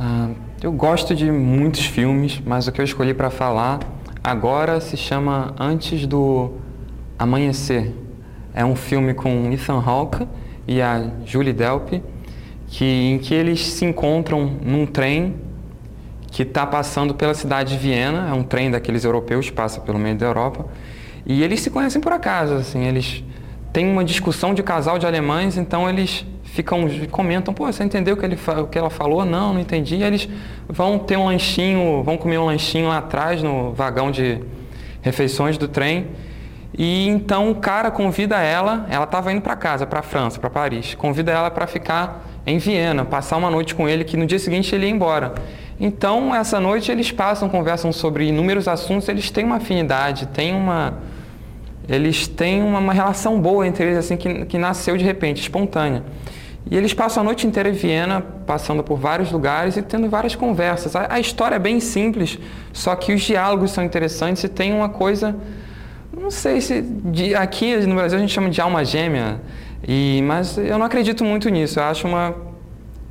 Ah, eu gosto de muitos filmes, mas o que eu escolhi para falar agora se chama Antes do Amanhecer. É um filme com Ethan Hawke e a Julie Delpy, que, em que eles se encontram num trem que está passando pela cidade de Viena, é um trem daqueles europeus passa pelo meio da Europa, e eles se conhecem por acaso, assim, eles têm uma discussão de casal de alemães, então eles ficam comentam, pô, você entendeu o que, ele, o que ela falou? Não, não entendi. E eles vão ter um lanchinho, vão comer um lanchinho lá atrás no vagão de refeições do trem. E então o cara convida ela, ela estava indo para casa, para França, para Paris, convida ela para ficar em Viena, passar uma noite com ele, que no dia seguinte ele ia embora. Então, essa noite eles passam, conversam sobre inúmeros assuntos, eles têm uma afinidade, têm uma. Eles têm uma, uma relação boa entre eles, assim, que, que nasceu de repente, espontânea. E eles passam a noite inteira em Viena, passando por vários lugares e tendo várias conversas. A, a história é bem simples, só que os diálogos são interessantes e tem uma coisa. Não sei se. De, aqui no Brasil a gente chama de alma gêmea, e, mas eu não acredito muito nisso. Eu acho uma.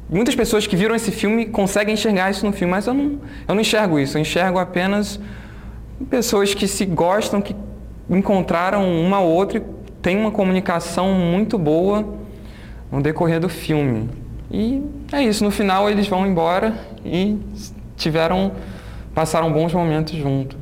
Muitas pessoas que viram esse filme conseguem enxergar isso no filme, mas eu não, eu não enxergo isso. Eu enxergo apenas pessoas que se gostam, que encontraram uma ou outra e têm uma comunicação muito boa no decorrer do filme. E é isso, no final eles vão embora e tiveram passaram bons momentos juntos.